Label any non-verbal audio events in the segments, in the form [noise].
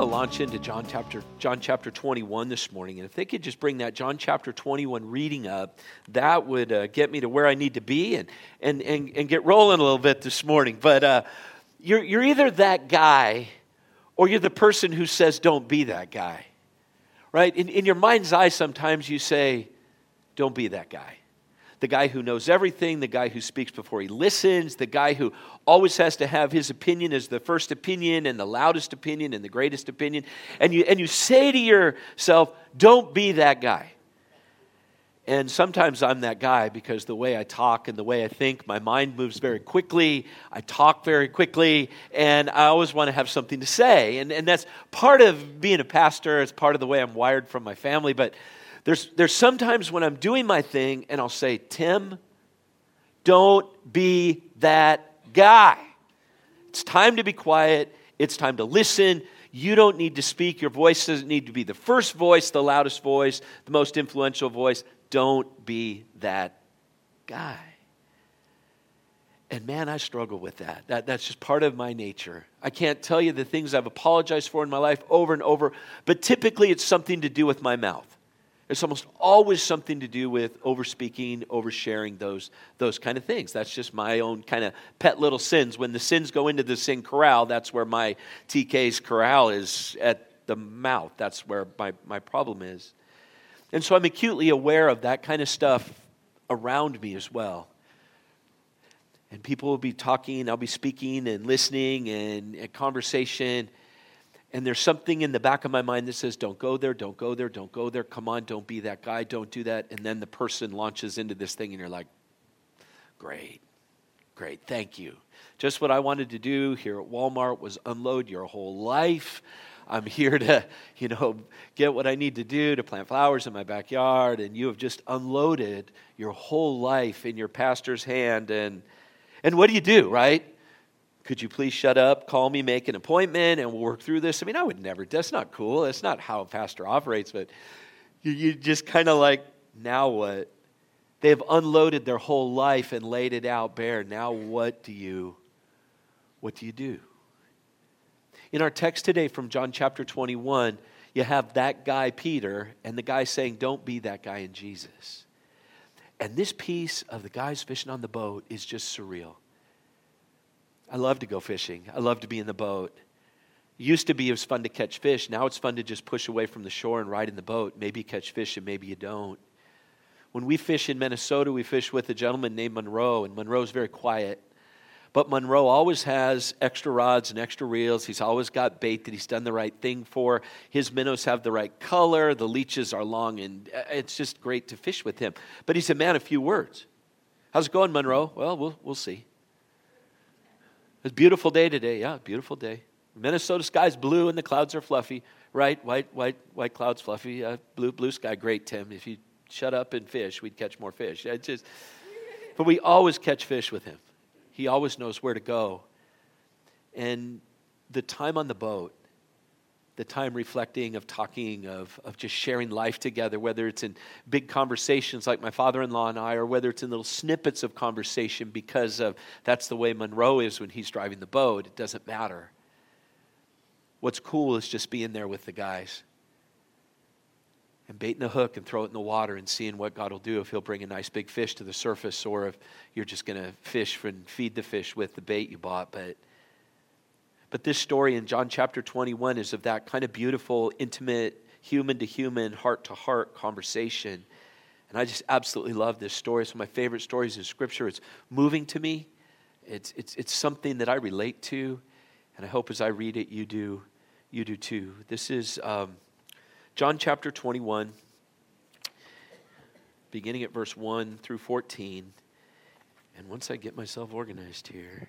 to launch into John chapter, John chapter 21 this morning. And if they could just bring that John chapter 21 reading up, that would uh, get me to where I need to be and, and, and, and get rolling a little bit this morning. But uh, you're, you're either that guy or you're the person who says, don't be that guy. Right? In, in your mind's eye, sometimes you say, don't be that guy the guy who knows everything, the guy who speaks before he listens, the guy who always has to have his opinion as the first opinion and the loudest opinion and the greatest opinion. And you, and you say to yourself, don't be that guy. And sometimes I'm that guy because the way I talk and the way I think, my mind moves very quickly. I talk very quickly, and I always want to have something to say. And, and that's part of being a pastor. It's part of the way I'm wired from my family. But there's, there's sometimes when I'm doing my thing and I'll say, Tim, don't be that guy. It's time to be quiet. It's time to listen. You don't need to speak. Your voice doesn't need to be the first voice, the loudest voice, the most influential voice. Don't be that guy. And man, I struggle with that. that. That's just part of my nature. I can't tell you the things I've apologized for in my life over and over, but typically it's something to do with my mouth. It's almost always something to do with overspeaking, oversharing, those, those kind of things. That's just my own kind of pet little sins. When the sins go into the sin corral, that's where my TK's corral is at the mouth. That's where my, my problem is. And so I'm acutely aware of that kind of stuff around me as well. And people will be talking, I'll be speaking and listening and a conversation and there's something in the back of my mind that says, don't go there, don't go there, don't go there, come on, don't be that guy, don't do that. And then the person launches into this thing, and you're like, great, great, thank you. Just what I wanted to do here at Walmart was unload your whole life. I'm here to, [laughs] you know, get what I need to do to plant flowers in my backyard, and you have just unloaded your whole life in your pastor's hand. And, and what do you do, right? Could you please shut up, call me, make an appointment, and we'll work through this? I mean, I would never, that's not cool. That's not how a pastor operates, but you, you just kind of like, now what? They've unloaded their whole life and laid it out bare. Now what do you, what do you do? In our text today from John chapter 21, you have that guy, Peter, and the guy saying, Don't be that guy in Jesus. And this piece of the guys fishing on the boat is just surreal. I love to go fishing. I love to be in the boat. It used to be it was fun to catch fish. Now it's fun to just push away from the shore and ride in the boat. Maybe catch fish and maybe you don't. When we fish in Minnesota, we fish with a gentleman named Monroe, and Monroe's very quiet. But Monroe always has extra rods and extra reels. He's always got bait that he's done the right thing for. His minnows have the right color. The leeches are long, and uh, it's just great to fish with him. But he's a man of few words. How's it going, Monroe? Well, we'll, we'll see. It's a beautiful day today. Yeah, beautiful day. Minnesota sky's blue and the clouds are fluffy. Right? White, white, white clouds, fluffy. Uh, blue, blue sky. Great, Tim. If you shut up and fish, we'd catch more fish. Just, but we always catch fish with him. He always knows where to go. And the time on the boat the time reflecting, of talking, of, of just sharing life together, whether it's in big conversations like my father in law and I, or whether it's in little snippets of conversation because of that's the way Monroe is when he's driving the boat. It doesn't matter. What's cool is just being there with the guys and baiting a hook and throw it in the water and seeing what God will do if He'll bring a nice big fish to the surface or if you're just going to fish and feed the fish with the bait you bought. But but this story in John chapter 21 is of that kind of beautiful, intimate, human to human, heart to heart conversation. And I just absolutely love this story. It's one of my favorite stories in Scripture. It's moving to me, it's, it's, it's something that I relate to. And I hope as I read it, you do, you do too. This is um, John chapter 21, beginning at verse 1 through 14. And once I get myself organized here,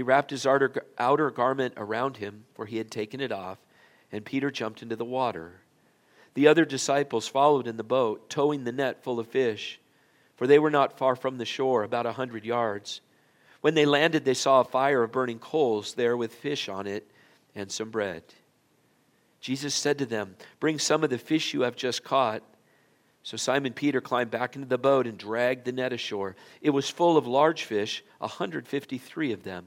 he wrapped his outer, garment around him, for he had taken it off, and Peter jumped into the water. The other disciples followed in the boat, towing the net full of fish, for they were not far from the shore, about a hundred yards. When they landed, they saw a fire of burning coals there with fish on it and some bread. Jesus said to them, Bring some of the fish you have just caught. So Simon Peter climbed back into the boat and dragged the net ashore. It was full of large fish, a 153 of them.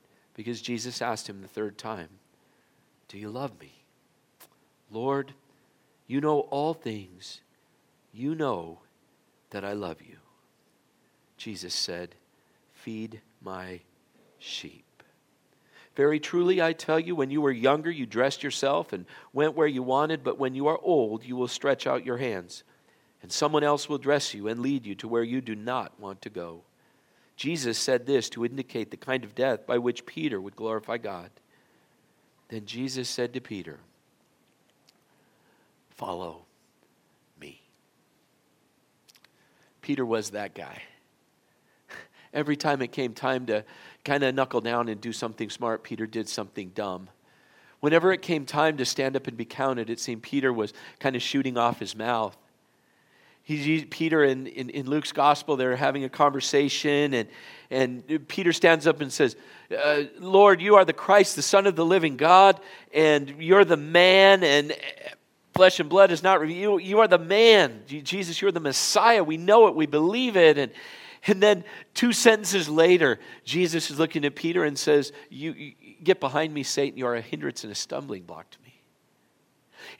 because Jesus asked him the third time, Do you love me? Lord, you know all things. You know that I love you. Jesus said, Feed my sheep. Very truly, I tell you, when you were younger, you dressed yourself and went where you wanted, but when you are old, you will stretch out your hands, and someone else will dress you and lead you to where you do not want to go. Jesus said this to indicate the kind of death by which Peter would glorify God. Then Jesus said to Peter, Follow me. Peter was that guy. [laughs] Every time it came time to kind of knuckle down and do something smart, Peter did something dumb. Whenever it came time to stand up and be counted, it seemed Peter was kind of shooting off his mouth. He, Peter in, in, in, Luke's gospel, they're having a conversation, and, and Peter stands up and says, uh, Lord, you are the Christ, the Son of the living God, and you're the man, and flesh and blood is not you, you are the man jesus you're the messiah. We know it we believe it. And and then two sentences later jesus is looking at peter and says you, you get behind me satan. You are a hindrance and a stumbling block to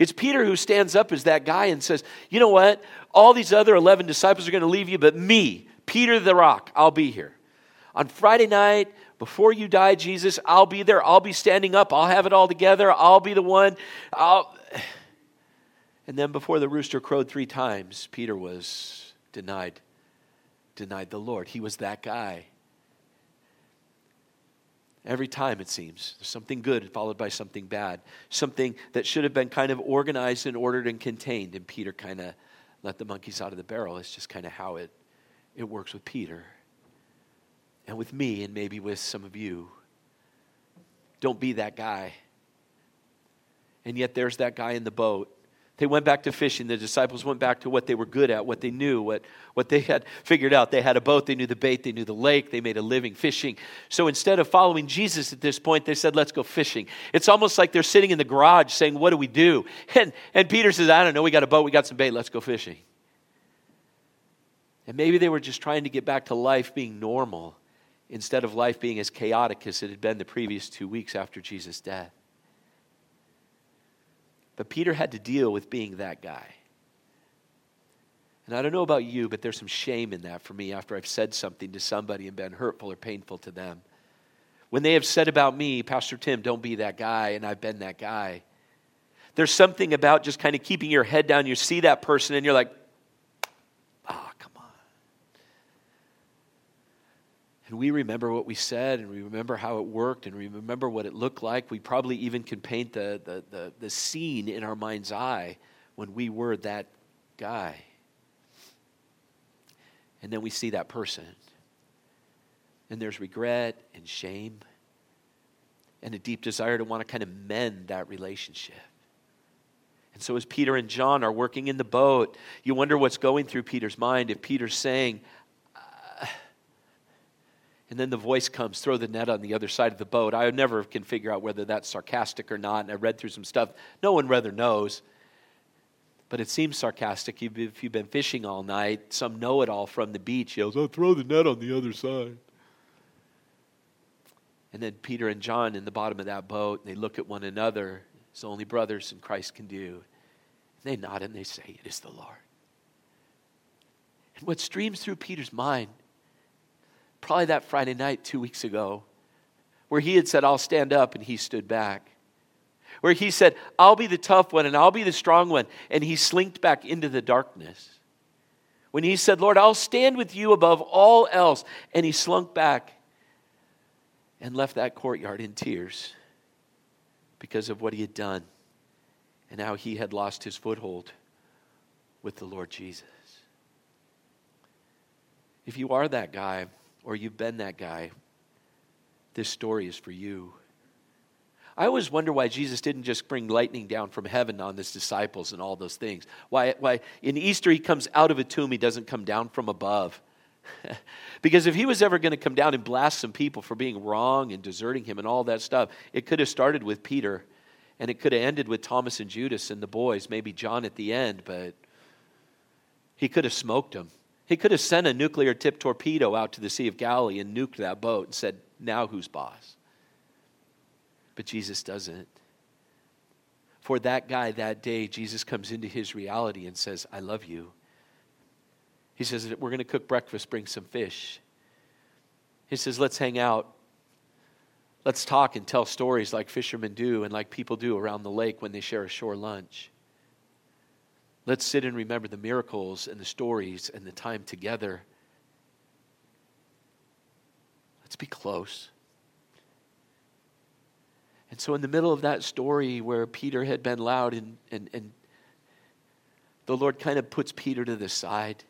it's peter who stands up as that guy and says you know what? All these other 11 disciples are going to leave you but me peter the rock i'll be here. On friday night before you die jesus i'll be there. I'll be standing up. I'll have it all together. I'll be the one. I'll [sighs] and then before the rooster crowed three times, Peter was denied denied the Lord. He was that guy. Every time, it seems, something good followed by something bad. Something that should have been kind of organized and ordered and contained. And Peter kind of let the monkeys out of the barrel. It's just kind of how it, it works with Peter and with me, and maybe with some of you. Don't be that guy. And yet, there's that guy in the boat they went back to fishing. The disciples went back to what they were good at, what they knew, what, what they had figured out. They had a boat, they knew the bait, they knew the lake, they made a living fishing. So instead of following Jesus at this point, they said, Let's go fishing. It's almost like they're sitting in the garage saying, What do we do? [laughs] And, and Peter says, I don't know, we got a boat, we got some bait, let's go fishing. And maybe they were just trying to get back to life being normal instead of life being as chaotic as it had been the previous two weeks after Jesus' death. But Peter had to deal with being that guy. And I don't know about you, but there's some shame in that for me after I've said something to somebody and been hurtful or painful to them. When they have said about me, Pastor Tim, don't be that guy, and I've been that guy. There's something about just kind of keeping your head down. You see that person, and you're like, and we remember what we said and we remember how it worked and we remember what it looked like. We probably even can paint the, the, the, the scene in our mind's eye when we were that guy. And then we see that person. And there's regret and shame and a deep desire to want to kind of mend that relationship. And so, as Peter and John are working in the boat, you wonder what's going through Peter's mind if Peter's saying, and then the voice comes, throw the net on the other side of the boat. I never can figure out whether that's sarcastic or not. And I read through some stuff. No one rather knows. But it seems sarcastic. If you've been fishing all night, some know it all from the beach yells, Oh, throw the net on the other side. And then Peter and John in the bottom of that boat, they look at one another, It's only brothers in Christ can do. And they nod and they say, It is the Lord. And what streams through Peter's mind, probably that Friday night two weeks ago, where he had said, I'll stand up, and he stood back. Where he said, I'll be the tough one and I'll be the strong one, and he slinked back into the darkness. When he said, Lord, I'll stand with you above all else, and he slunk back and left that courtyard in tears because of what he had done and how he had lost his foothold with the Lord Jesus. If you are that guy or you've been that guy, this story is for you. I always wonder why Jesus didn't just bring lightning down from heaven on his disciples and all those things. Why, why in Easter he comes out of a tomb, he doesn't come down from above. [laughs] because if he was ever going to come down and blast some people for being wrong and deserting him and all that stuff, it could have started with Peter and it could have ended with Thomas and Judas and the boys, maybe John at the end, but he could have smoked them. He could have sent a nuclear tipped torpedo out to the Sea of Galilee and nuked that boat and said, Now who's boss? But Jesus doesn't. For that guy that day, Jesus comes into his reality and says, I love you. He says, We're going to cook breakfast, bring some fish. He says, Let's hang out. Let's talk and tell stories like fishermen do and like people do around the lake when they share a shore lunch. Let's sit and remember the miracles and the stories and the time together. Let's be close. And so, in the middle of that story where Peter had been loud and, and, and the Lord kind of puts Peter to the side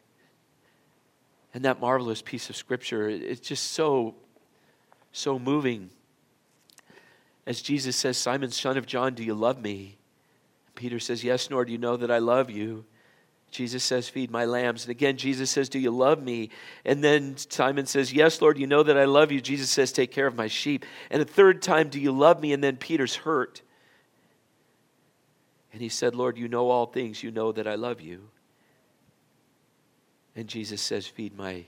and that marvelous piece of scripture. It's just so, so moving. As Jesus says, Simon, son of John, do you love me? Peter says, Yes, Lord, you know that I love you. Jesus says, Feed my lambs. And again, Jesus says, Do you love me? And then Simon says, Yes, Lord, you know that I love you. Jesus says, Take care of my sheep. And a third time, Do you love me? And then Peter's hurt. And he said, Lord, you know all things. You know that I love you. And Jesus says, Feed my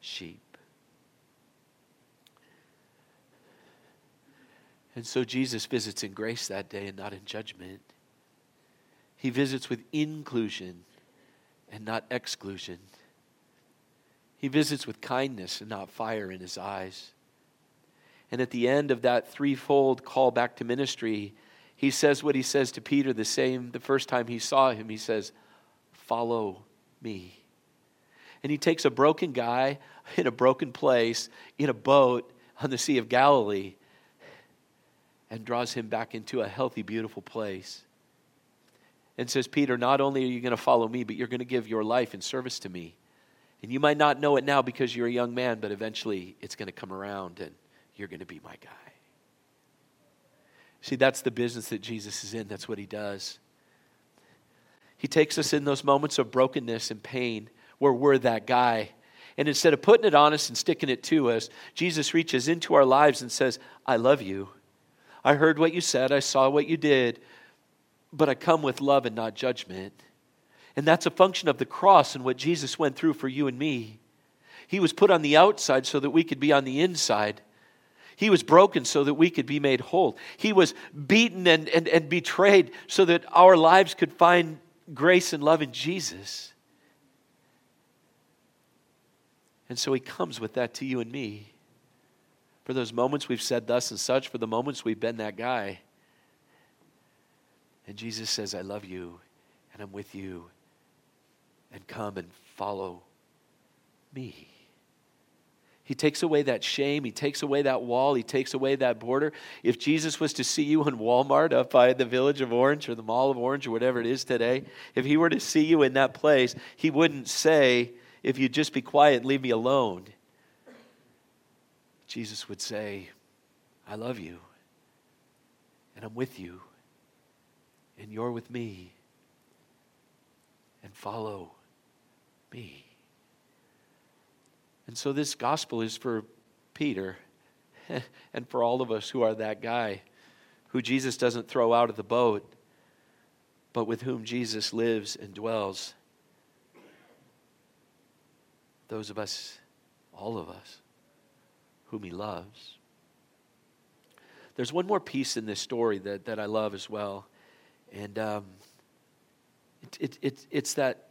sheep. And so Jesus visits in grace that day and not in judgment. He visits with inclusion and not exclusion. He visits with kindness and not fire in his eyes. And at the end of that threefold call back to ministry, he says what he says to Peter the same the first time he saw him. He says, Follow me. And he takes a broken guy in a broken place in a boat on the Sea of Galilee and draws him back into a healthy, beautiful place. And says, Peter, not only are you going to follow me, but you're going to give your life in service to me. And you might not know it now because you're a young man, but eventually it's going to come around and you're going to be my guy. See, that's the business that Jesus is in. That's what he does. He takes us in those moments of brokenness and pain where we're that guy. And instead of putting it on us and sticking it to us, Jesus reaches into our lives and says, I love you. I heard what you said, I saw what you did, but I come with love and not judgment. And that's a function of the cross and what Jesus went through for you and me. He was put on the outside so that we could be on the inside. He was broken so that we could be made whole. He was beaten and, and, and betrayed so that our lives could find grace and love in Jesus. And so he comes with that to you and me. For those moments we've said thus and such, for the moments we've been that guy. And Jesus says, I love you and I'm with you. And come and follow me. He takes away that shame. He takes away that wall. He takes away that border. If Jesus was to see you in Walmart up by the village of Orange or the Mall of Orange or whatever it is today, if he were to see you in that place, he wouldn't say, if you'd just be quiet leave me alone, Jesus would say, I love you, and I'm with you, and you're with me, and follow me. And so this gospel is for Peter [laughs] and for all of us who are that guy who Jesus doesn't throw out of the boat, but with whom Jesus lives and dwells. Those of us, all of us, whom he loves. There's one more piece in this story that, that I love as well. And um, it, it, it, it's that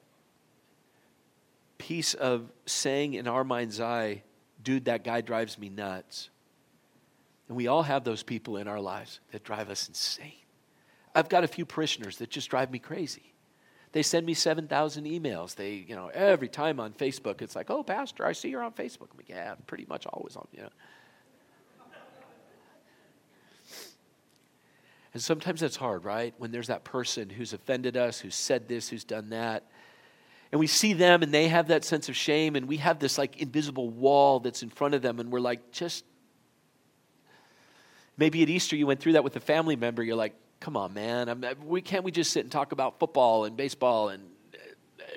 piece of saying in our mind's eye, dude, that guy drives me nuts. And we all have those people in our lives that drive us insane. I've got a few parishioners that just drive me crazy. They send me 7,000 emails. They, you know, every time on Facebook, it's like, oh, Pastor, I see you're on Facebook. I'm like, yeah, pretty much always on, you know. And sometimes that's hard, right? When there's that person who's offended us, who's said this, who's done that. And we see them and they have that sense of shame, and we have this like invisible wall that's in front of them, and we're like, just. Maybe at Easter you went through that with a family member. You're like, come on, man. I'm, we, can't we just sit and talk about football and baseball and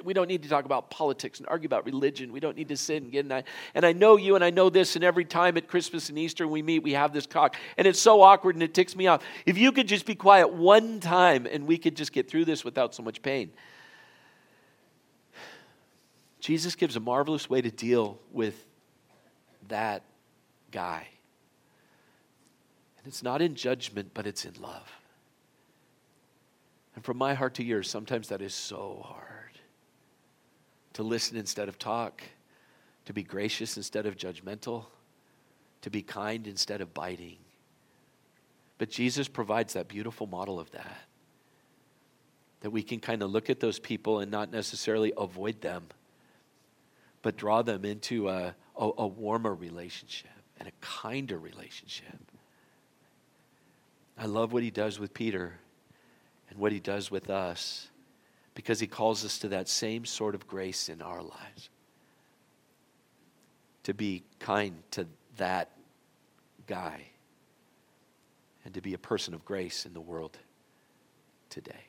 we don't need to talk about politics and argue about religion. We don't need to sit and get and I, and I know you and I know this, and every time at Christmas and Easter we meet, we have this talk. And it's so awkward and it ticks me off. If you could just be quiet one time and we could just get through this without so much pain. Jesus gives a marvelous way to deal with that guy. And it's not in judgment, but it's in love. And from my heart to yours, sometimes that is so hard. To listen instead of talk, to be gracious instead of judgmental, to be kind instead of biting. But Jesus provides that beautiful model of that. That we can kind of look at those people and not necessarily avoid them, but draw them into a, a, a warmer relationship and a kinder relationship. I love what he does with Peter and what he does with us because he calls us to that same sort of grace in our lives. To be kind to that guy and to be a person of grace in the world today.